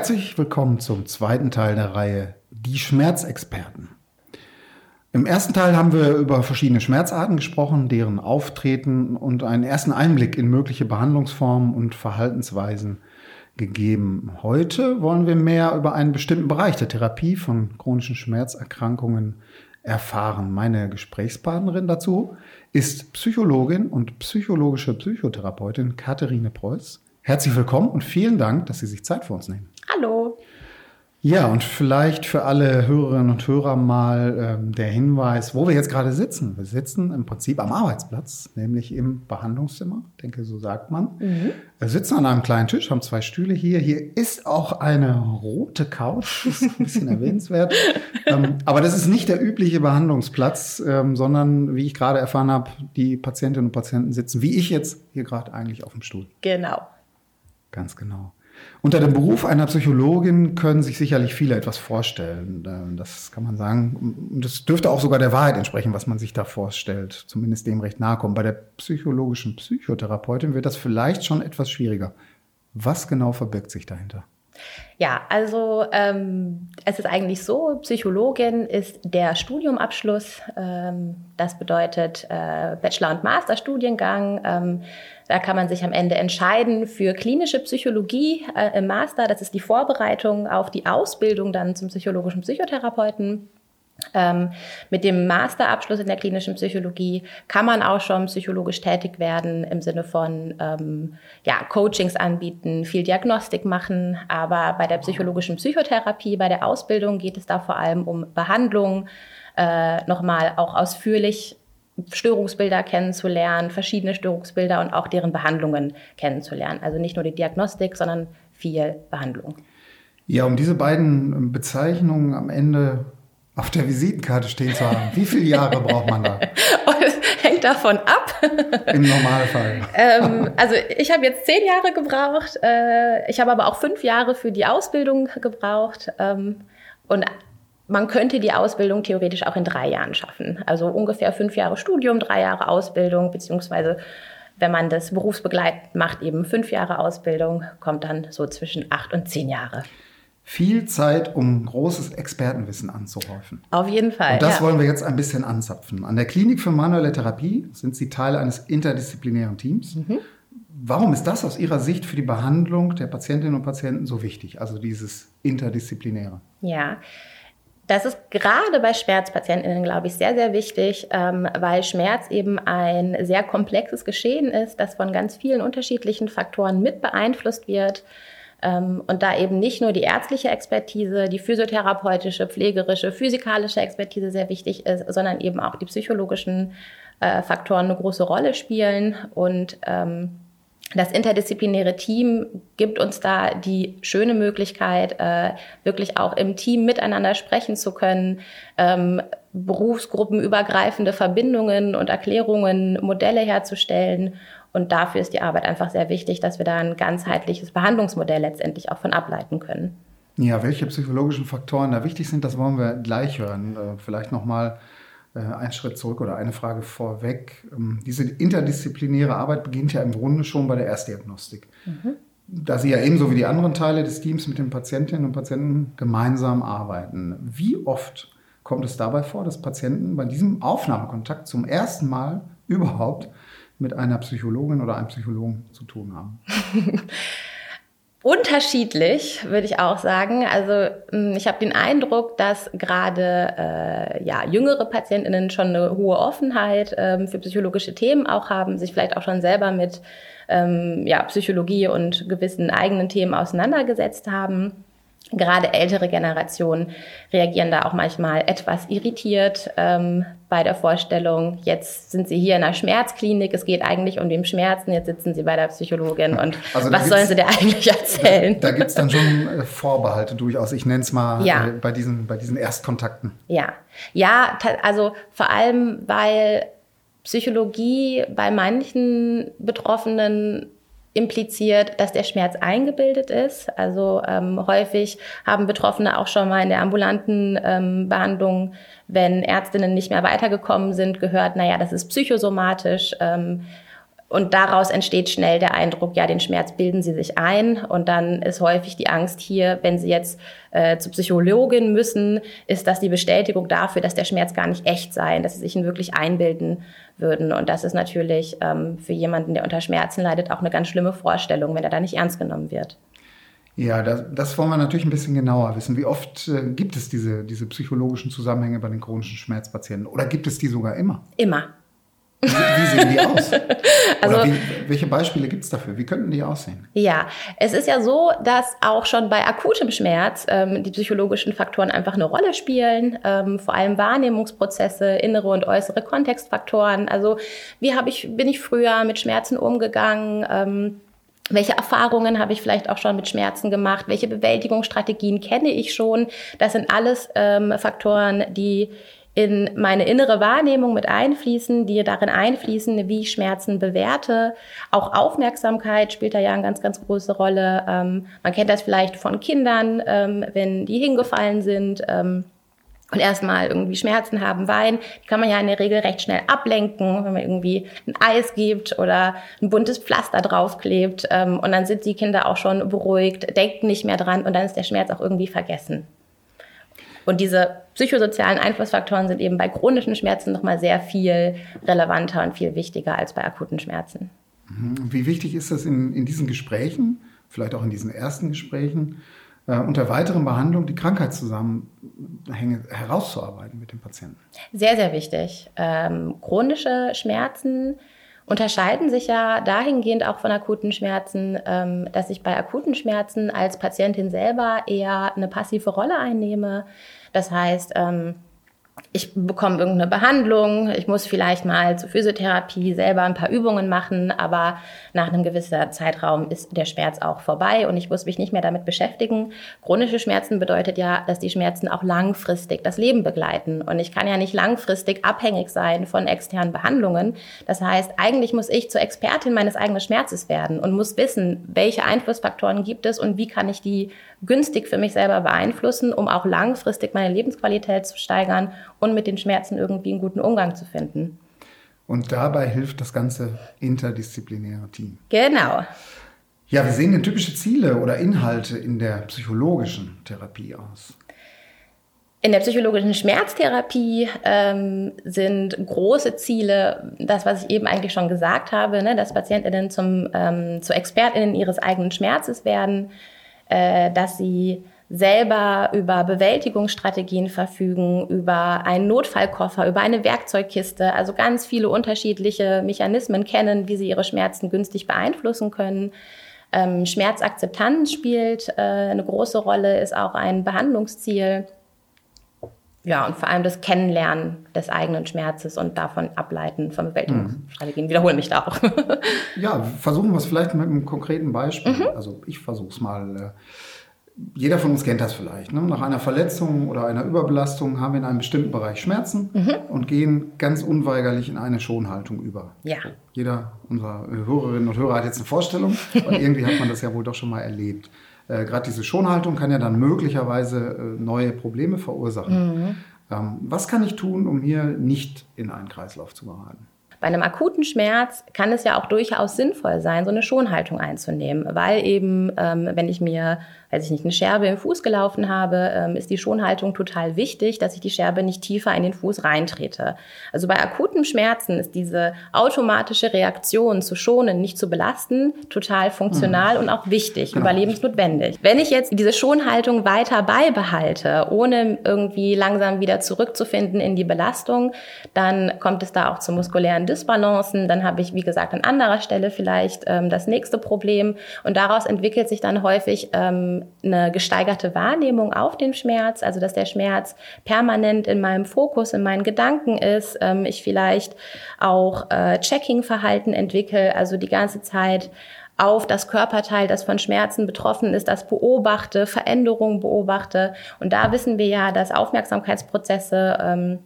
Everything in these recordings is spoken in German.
Herzlich willkommen zum zweiten Teil der Reihe Die Schmerzexperten. Im ersten Teil haben wir über verschiedene Schmerzarten gesprochen, deren Auftreten und einen ersten Einblick in mögliche Behandlungsformen und Verhaltensweisen gegeben. Heute wollen wir mehr über einen bestimmten Bereich der Therapie von chronischen Schmerzerkrankungen erfahren. Meine Gesprächspartnerin dazu ist Psychologin und psychologische Psychotherapeutin Katharine Preuß. Herzlich willkommen und vielen Dank, dass Sie sich Zeit für uns nehmen. Hallo. Ja, und vielleicht für alle Hörerinnen und Hörer mal ähm, der Hinweis, wo wir jetzt gerade sitzen. Wir sitzen im Prinzip am Arbeitsplatz, nämlich im Behandlungszimmer, ich denke, so sagt man. Mhm. Wir sitzen an einem kleinen Tisch, haben zwei Stühle hier. Hier ist auch eine rote Couch, das ist ein bisschen erwähnenswert. Ähm, aber das ist nicht der übliche Behandlungsplatz, ähm, sondern, wie ich gerade erfahren habe, die Patientinnen und Patienten sitzen, wie ich jetzt hier gerade eigentlich auf dem Stuhl. Genau. Ganz genau. Unter dem Beruf einer Psychologin können sich sicherlich viele etwas vorstellen. Ähm, das kann man sagen. Das dürfte auch sogar der Wahrheit entsprechen, was man sich da vorstellt. Zumindest dem recht nahe kommen. Bei der psychologischen Psychotherapeutin wird das vielleicht schon etwas schwieriger. Was genau verbirgt sich dahinter? Ja, also ähm, es ist eigentlich so, Psychologin ist der Studiumabschluss. Ähm, das bedeutet äh, Bachelor- und Masterstudiengang. Ähm, da kann man sich am Ende entscheiden für klinische Psychologie äh, im Master. Das ist die Vorbereitung auf die Ausbildung dann zum psychologischen Psychotherapeuten. Ähm, mit dem Masterabschluss in der klinischen Psychologie kann man auch schon psychologisch tätig werden im Sinne von ähm, ja, Coachings anbieten, viel Diagnostik machen. Aber bei der psychologischen Psychotherapie, bei der Ausbildung geht es da vor allem um Behandlung, äh, nochmal auch ausführlich Störungsbilder kennenzulernen, verschiedene Störungsbilder und auch deren Behandlungen kennenzulernen. Also nicht nur die Diagnostik, sondern viel Behandlung. Ja, um diese beiden Bezeichnungen am Ende auf der Visitenkarte stehen zu haben. Wie viele Jahre braucht man da? Es hängt davon ab. Im Normalfall. ähm, also ich habe jetzt zehn Jahre gebraucht. Äh, ich habe aber auch fünf Jahre für die Ausbildung gebraucht. Ähm, und man könnte die Ausbildung theoretisch auch in drei Jahren schaffen. Also ungefähr fünf Jahre Studium, drei Jahre Ausbildung, beziehungsweise wenn man das berufsbegleitend macht, eben fünf Jahre Ausbildung, kommt dann so zwischen acht und zehn Jahre viel Zeit, um großes Expertenwissen anzuhäufen. Auf jeden Fall. Und das ja. wollen wir jetzt ein bisschen anzapfen. An der Klinik für manuelle Therapie sind Sie Teil eines interdisziplinären Teams. Mhm. Warum ist das aus Ihrer Sicht für die Behandlung der Patientinnen und Patienten so wichtig? Also dieses Interdisziplinäre. Ja. Das ist gerade bei Schmerzpatientinnen, glaube ich, sehr, sehr wichtig, ähm, weil Schmerz eben ein sehr komplexes Geschehen ist, das von ganz vielen unterschiedlichen Faktoren mit beeinflusst wird. Ähm, und da eben nicht nur die ärztliche Expertise, die physiotherapeutische, pflegerische, physikalische Expertise sehr wichtig ist, sondern eben auch die psychologischen äh, Faktoren eine große Rolle spielen. Und ähm, das interdisziplinäre Team gibt uns da die schöne Möglichkeit, äh, wirklich auch im Team miteinander sprechen zu können, ähm, berufsgruppenübergreifende Verbindungen und Erklärungen, Modelle herzustellen und dafür ist die Arbeit einfach sehr wichtig, dass wir da ein ganzheitliches Behandlungsmodell letztendlich auch von ableiten können. Ja, welche psychologischen Faktoren da wichtig sind, das wollen wir gleich hören. Äh, vielleicht nochmal äh, einen Schritt zurück oder eine Frage vorweg. Ähm, diese interdisziplinäre Arbeit beginnt ja im Grunde schon bei der Erstdiagnostik. Mhm. Da Sie ja ebenso wie die anderen Teile des Teams mit den Patientinnen und Patienten gemeinsam arbeiten. Wie oft kommt es dabei vor, dass Patienten bei diesem Aufnahmekontakt zum ersten Mal überhaupt mit einer Psychologin oder einem Psychologen zu tun haben? Unterschiedlich, würde ich auch sagen. Also hm, ich habe den Eindruck, dass gerade äh, ja, jüngere Patientinnen schon eine hohe Offenheit ähm, für psychologische Themen auch haben, sich vielleicht auch schon selber mit ähm, ja, Psychologie und gewissen eigenen Themen auseinandergesetzt haben. Gerade ältere Generationen reagieren da auch manchmal etwas irritiert ähm, bei der Vorstellung, jetzt sind sie hier in einer Schmerzklinik, es geht eigentlich um den Schmerzen, jetzt sitzen sie bei der Psychologin und also was sollen sie dir eigentlich erzählen? Da, da gibt es dann schon äh, Vorbehalte durchaus, ich nenne es mal ja. äh, bei, diesen, bei diesen Erstkontakten. Ja, ja, also vor allem, weil Psychologie bei manchen Betroffenen impliziert, dass der Schmerz eingebildet ist. Also ähm, häufig haben Betroffene auch schon mal in der ambulanten ähm, Behandlung, wenn Ärztinnen nicht mehr weitergekommen sind, gehört, naja, das ist psychosomatisch. Ähm, Und daraus entsteht schnell der Eindruck, ja, den Schmerz bilden sie sich ein. Und dann ist häufig die Angst hier, wenn sie jetzt äh, zur Psychologin müssen, ist das die Bestätigung dafür, dass der Schmerz gar nicht echt sei, dass sie sich ihn wirklich einbilden würden. Und das ist natürlich ähm, für jemanden, der unter Schmerzen leidet, auch eine ganz schlimme Vorstellung, wenn er da nicht ernst genommen wird. Ja, das, das wollen wir natürlich ein bisschen genauer wissen. Wie oft äh, gibt es diese, diese psychologischen Zusammenhänge bei den chronischen Schmerzpatienten? Oder gibt es die sogar immer? Immer. Wie, wie sehen die aus? also, wie, welche Beispiele gibt es dafür? Wie könnten die aussehen? Ja, es ist ja so, dass auch schon bei akutem Schmerz ähm, die psychologischen Faktoren einfach eine Rolle spielen, ähm, vor allem Wahrnehmungsprozesse, innere und äußere Kontextfaktoren. Also wie habe ich, bin ich früher mit Schmerzen umgegangen? Ähm, welche Erfahrungen habe ich vielleicht auch schon mit Schmerzen gemacht? Welche Bewältigungsstrategien kenne ich schon? Das sind alles ähm, Faktoren, die in meine innere Wahrnehmung mit einfließen, die darin einfließen, wie ich Schmerzen bewerte. Auch Aufmerksamkeit spielt da ja eine ganz, ganz große Rolle. Ähm, man kennt das vielleicht von Kindern, ähm, wenn die hingefallen sind. Ähm, und erstmal irgendwie Schmerzen haben, weinen, die kann man ja in der Regel recht schnell ablenken, wenn man irgendwie ein Eis gibt oder ein buntes Pflaster draufklebt. Ähm, und dann sind die Kinder auch schon beruhigt, denken nicht mehr dran und dann ist der Schmerz auch irgendwie vergessen. Und diese psychosozialen Einflussfaktoren sind eben bei chronischen Schmerzen nochmal sehr viel relevanter und viel wichtiger als bei akuten Schmerzen. Mhm. Wie wichtig ist das in, in diesen Gesprächen, vielleicht auch in diesen ersten Gesprächen, äh, unter weiteren Behandlung die Krankheitszusammenhänge herauszuarbeiten mit dem Patienten? Sehr, sehr wichtig. Ähm, chronische Schmerzen unterscheiden sich ja dahingehend auch von akuten Schmerzen, ähm, dass ich bei akuten Schmerzen als Patientin selber eher eine passive Rolle einnehme. Das heißt, ähm, ich bekomme irgendeine Behandlung, ich muss vielleicht mal zur Physiotherapie selber ein paar Übungen machen, aber nach einem gewissen Zeitraum ist der Schmerz auch vorbei und ich muss mich nicht mehr damit beschäftigen. Chronische Schmerzen bedeutet ja, dass die Schmerzen auch langfristig das Leben begleiten und ich kann ja nicht langfristig abhängig sein von externen Behandlungen. Das heißt, eigentlich muss ich zur Expertin meines eigenen Schmerzes werden und muss wissen, welche Einflussfaktoren gibt es und wie kann ich die günstig für mich selber beeinflussen, um auch langfristig meine Lebensqualität zu steigern und mit den Schmerzen irgendwie einen guten Umgang zu finden. Und dabei hilft das ganze interdisziplinäre Team. Genau. Ja, wie sehen denn typische Ziele oder Inhalte in der psychologischen Therapie aus? In der psychologischen Schmerztherapie ähm, sind große Ziele, das, was ich eben eigentlich schon gesagt habe, ne, dass Patientinnen zum, ähm, zu Expertinnen ihres eigenen Schmerzes werden, äh, dass sie selber über Bewältigungsstrategien verfügen, über einen Notfallkoffer, über eine Werkzeugkiste, also ganz viele unterschiedliche Mechanismen kennen, wie sie ihre Schmerzen günstig beeinflussen können. Ähm, Schmerzakzeptanz spielt äh, eine große Rolle, ist auch ein Behandlungsziel. Ja, und vor allem das Kennenlernen des eigenen Schmerzes und davon ableiten von Bewältigungsstrategien. Mhm. Wiederhole mich da auch. ja, versuchen wir es vielleicht mit einem konkreten Beispiel. Mhm. Also ich versuche es mal. Äh, jeder von uns kennt das vielleicht. Ne? Nach einer Verletzung oder einer Überbelastung haben wir in einem bestimmten Bereich Schmerzen mhm. und gehen ganz unweigerlich in eine Schonhaltung über. Ja. Jeder unserer Hörerinnen und Hörer hat jetzt eine Vorstellung und irgendwie hat man das ja wohl doch schon mal erlebt. Äh, Gerade diese Schonhaltung kann ja dann möglicherweise äh, neue Probleme verursachen. Mhm. Ähm, was kann ich tun, um hier nicht in einen Kreislauf zu geraten? Bei einem akuten Schmerz kann es ja auch durchaus sinnvoll sein, so eine Schonhaltung einzunehmen, weil eben, ähm, wenn ich mir als ich nicht eine Scherbe im Fuß gelaufen habe, ähm, ist die Schonhaltung total wichtig, dass ich die Scherbe nicht tiefer in den Fuß reintrete. Also bei akuten Schmerzen ist diese automatische Reaktion zu schonen, nicht zu belasten, total funktional mhm. und auch wichtig, genau. überlebensnotwendig. Wenn ich jetzt diese Schonhaltung weiter beibehalte, ohne irgendwie langsam wieder zurückzufinden in die Belastung, dann kommt es da auch zu muskulären Disbalancen. Dann habe ich, wie gesagt, an anderer Stelle vielleicht ähm, das nächste Problem und daraus entwickelt sich dann häufig ähm, eine gesteigerte Wahrnehmung auf den Schmerz, also dass der Schmerz permanent in meinem Fokus, in meinen Gedanken ist, ähm, ich vielleicht auch äh, Checking-Verhalten entwickle, also die ganze Zeit auf das Körperteil, das von Schmerzen betroffen ist, das beobachte, Veränderungen beobachte. Und da wissen wir ja, dass Aufmerksamkeitsprozesse ähm,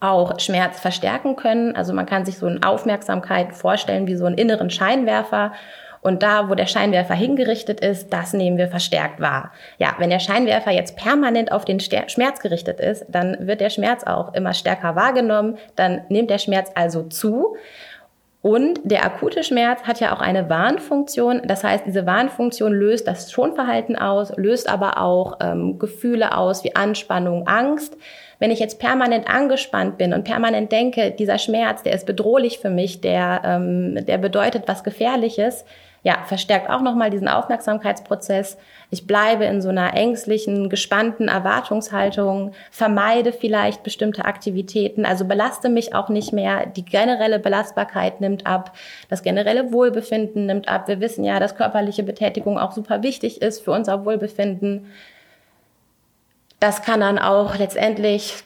auch Schmerz verstärken können. Also man kann sich so eine Aufmerksamkeit vorstellen wie so einen inneren Scheinwerfer. Und da, wo der Scheinwerfer hingerichtet ist, das nehmen wir verstärkt wahr. Ja, wenn der Scheinwerfer jetzt permanent auf den Schmerz gerichtet ist, dann wird der Schmerz auch immer stärker wahrgenommen, dann nimmt der Schmerz also zu. Und der akute Schmerz hat ja auch eine Warnfunktion. Das heißt, diese Warnfunktion löst das Schonverhalten aus, löst aber auch ähm, Gefühle aus wie Anspannung, Angst. Wenn ich jetzt permanent angespannt bin und permanent denke, dieser Schmerz, der ist bedrohlich für mich, der, ähm, der bedeutet was Gefährliches, ja, verstärkt auch nochmal diesen Aufmerksamkeitsprozess. Ich bleibe in so einer ängstlichen, gespannten Erwartungshaltung, vermeide vielleicht bestimmte Aktivitäten, also belaste mich auch nicht mehr. Die generelle Belastbarkeit nimmt ab, das generelle Wohlbefinden nimmt ab. Wir wissen ja, dass körperliche Betätigung auch super wichtig ist für unser Wohlbefinden. Das kann dann auch letztendlich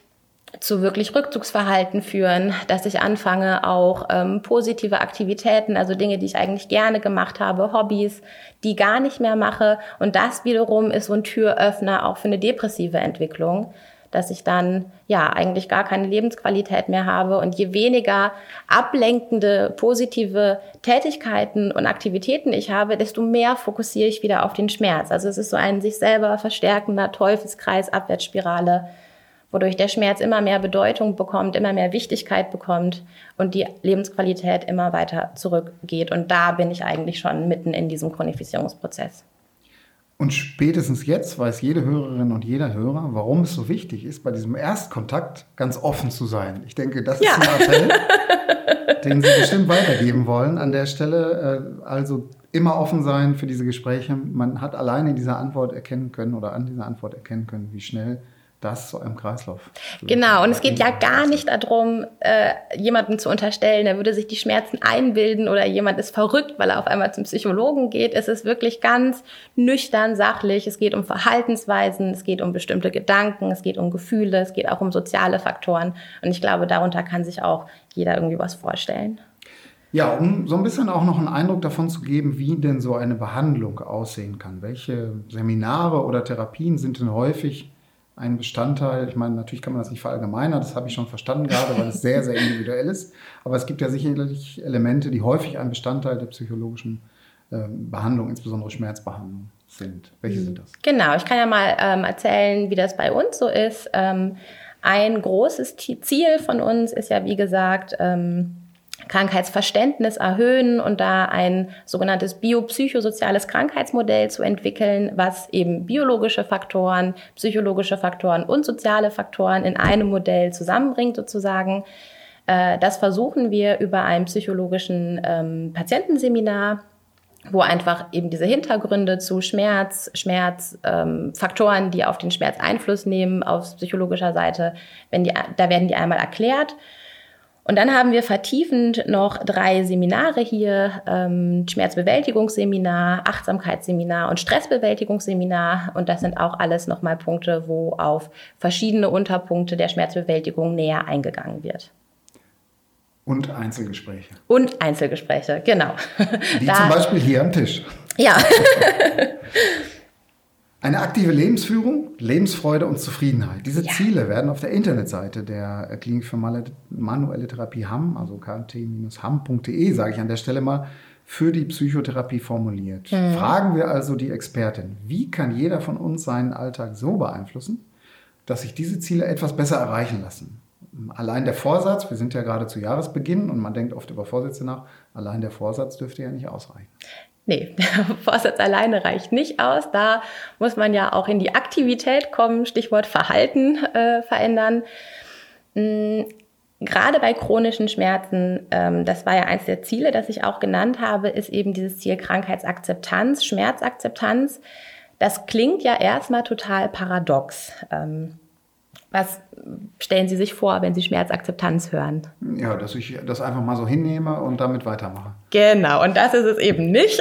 zu wirklich Rückzugsverhalten führen, dass ich anfange, auch ähm, positive Aktivitäten, also Dinge, die ich eigentlich gerne gemacht habe, Hobbys, die gar nicht mehr mache. Und das wiederum ist so ein Türöffner auch für eine depressive Entwicklung, dass ich dann ja eigentlich gar keine Lebensqualität mehr habe. Und je weniger ablenkende, positive Tätigkeiten und Aktivitäten ich habe, desto mehr fokussiere ich wieder auf den Schmerz. Also es ist so ein sich selber verstärkender Teufelskreis, Abwärtsspirale wodurch der Schmerz immer mehr Bedeutung bekommt, immer mehr Wichtigkeit bekommt und die Lebensqualität immer weiter zurückgeht. Und da bin ich eigentlich schon mitten in diesem Chronifizierungsprozess. Und spätestens jetzt weiß jede Hörerin und jeder Hörer, warum es so wichtig ist, bei diesem Erstkontakt ganz offen zu sein. Ich denke, das ist ja. ein Appell, den Sie bestimmt weitergeben wollen an der Stelle. Äh, also immer offen sein für diese Gespräche. Man hat alleine in dieser Antwort erkennen können oder an dieser Antwort erkennen können, wie schnell das zu einem Kreislauf. Genau, und es geht ja gar nicht darum, äh, jemandem zu unterstellen, er würde sich die Schmerzen einbilden oder jemand ist verrückt, weil er auf einmal zum Psychologen geht. Es ist wirklich ganz nüchtern, sachlich. Es geht um Verhaltensweisen, es geht um bestimmte Gedanken, es geht um Gefühle, es geht auch um soziale Faktoren. Und ich glaube, darunter kann sich auch jeder irgendwie was vorstellen. Ja, um so ein bisschen auch noch einen Eindruck davon zu geben, wie denn so eine Behandlung aussehen kann. Welche Seminare oder Therapien sind denn häufig ein Bestandteil. Ich meine, natürlich kann man das nicht verallgemeinern, das habe ich schon verstanden gerade, weil es sehr, sehr individuell ist. Aber es gibt ja sicherlich Elemente, die häufig ein Bestandteil der psychologischen äh, Behandlung, insbesondere Schmerzbehandlung, sind. Welche sind das? Genau, ich kann ja mal ähm, erzählen, wie das bei uns so ist. Ähm, ein großes Ziel von uns ist ja, wie gesagt, ähm, Krankheitsverständnis erhöhen und da ein sogenanntes biopsychosoziales Krankheitsmodell zu entwickeln, was eben biologische Faktoren, psychologische Faktoren und soziale Faktoren in einem Modell zusammenbringt sozusagen. Äh, das versuchen wir über ein psychologischen ähm, Patientenseminar wo einfach eben diese Hintergründe zu Schmerz, Schmerzfaktoren, ähm, die auf den Schmerz Einfluss nehmen, auf psychologischer Seite, wenn die, da werden die einmal erklärt. Und dann haben wir vertiefend noch drei Seminare hier, ähm, Schmerzbewältigungsseminar, Achtsamkeitsseminar und Stressbewältigungsseminar. Und das sind auch alles nochmal Punkte, wo auf verschiedene Unterpunkte der Schmerzbewältigung näher eingegangen wird. Und Einzelgespräche. Und Einzelgespräche, genau. Wie da, zum Beispiel hier am Tisch. Ja. Eine aktive Lebensführung, Lebensfreude und Zufriedenheit. Diese ja. Ziele werden auf der Internetseite der Klinik für manuelle Therapie Hamm, also kmt-hamm.de, sage ich an der Stelle mal, für die Psychotherapie formuliert. Mhm. Fragen wir also die Expertin, wie kann jeder von uns seinen Alltag so beeinflussen, dass sich diese Ziele etwas besser erreichen lassen? Allein der Vorsatz, wir sind ja gerade zu Jahresbeginn und man denkt oft über Vorsätze nach, allein der Vorsatz dürfte ja nicht ausreichen. Nee, Vorsatz alleine reicht nicht aus. Da muss man ja auch in die Aktivität kommen, Stichwort Verhalten äh, verändern. Mhm. Gerade bei chronischen Schmerzen, ähm, das war ja eins der Ziele, das ich auch genannt habe, ist eben dieses Ziel Krankheitsakzeptanz, Schmerzakzeptanz. Das klingt ja erstmal total paradox. Ähm, was stellen Sie sich vor, wenn Sie Schmerzakzeptanz hören? Ja, dass ich das einfach mal so hinnehme und damit weitermache. Genau, und das ist es eben nicht.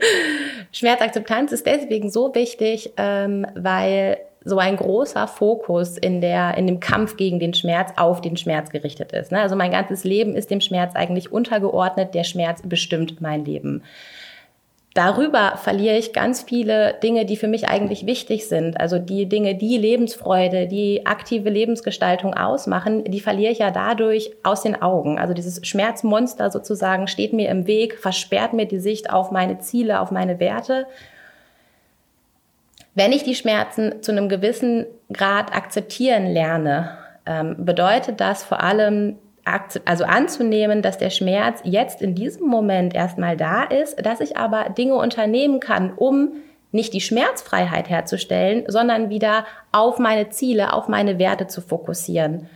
Schmerzakzeptanz ist deswegen so wichtig, ähm, weil so ein großer Fokus in, der, in dem Kampf gegen den Schmerz auf den Schmerz gerichtet ist. Ne? Also mein ganzes Leben ist dem Schmerz eigentlich untergeordnet. Der Schmerz bestimmt mein Leben darüber verliere ich ganz viele Dinge, die für mich eigentlich wichtig sind. Also die Dinge, die Lebensfreude, die aktive Lebensgestaltung ausmachen, die verliere ich ja dadurch aus den Augen. Also dieses Schmerzmonster sozusagen steht mir im Weg, versperrt mir die Sicht auf meine Ziele, auf meine Werte. Wenn ich die Schmerzen zu einem gewissen Grad akzeptieren lerne, ähm, bedeutet das vor allem also anzunehmen, dass der Schmerz jetzt in diesem Moment erstmal da ist, dass ich aber Dinge unternehmen kann, um nicht die Schmerzfreiheit herzustellen, sondern wieder auf meine Ziele, auf meine Werte zu fokussieren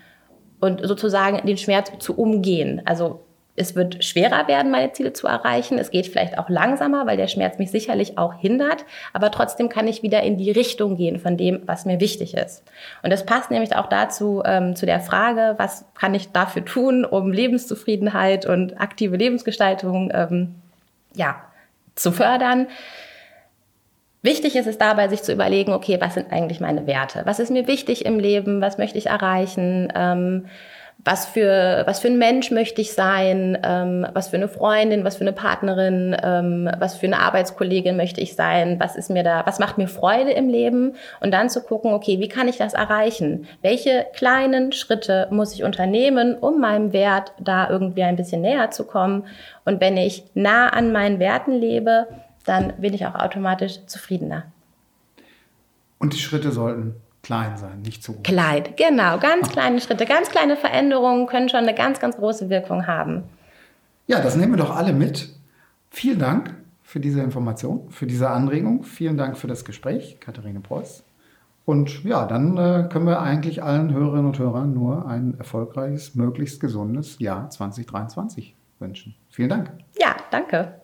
und sozusagen den Schmerz zu umgehen. Also es wird schwerer werden, meine Ziele zu erreichen. Es geht vielleicht auch langsamer, weil der Schmerz mich sicherlich auch hindert. Aber trotzdem kann ich wieder in die Richtung gehen von dem, was mir wichtig ist. Und das passt nämlich auch dazu, ähm, zu der Frage, was kann ich dafür tun, um Lebenszufriedenheit und aktive Lebensgestaltung ähm, ja, zu fördern. Wichtig ist es dabei, sich zu überlegen, okay, was sind eigentlich meine Werte? Was ist mir wichtig im Leben? Was möchte ich erreichen? Ähm, was für, was für ein Mensch möchte ich sein, ähm, was für eine Freundin, was für eine Partnerin, ähm, was für eine Arbeitskollegin möchte ich sein, was ist mir da, was macht mir Freude im Leben und dann zu gucken, okay, wie kann ich das erreichen? Welche kleinen Schritte muss ich unternehmen, um meinem Wert da irgendwie ein bisschen näher zu kommen? Und wenn ich nah an meinen Werten lebe, dann bin ich auch automatisch zufriedener. Und die Schritte sollten klein sein, nicht zu groß. Klein, genau. Ganz kleine Schritte, ganz kleine Veränderungen können schon eine ganz, ganz große Wirkung haben. Ja, das nehmen wir doch alle mit. Vielen Dank für diese Information, für diese Anregung. Vielen Dank für das Gespräch, Katharine Preuß. Und ja, dann äh, können wir eigentlich allen Hörerinnen und Hörern nur ein erfolgreiches, möglichst gesundes Jahr 2023 wünschen. Vielen Dank. Ja, danke.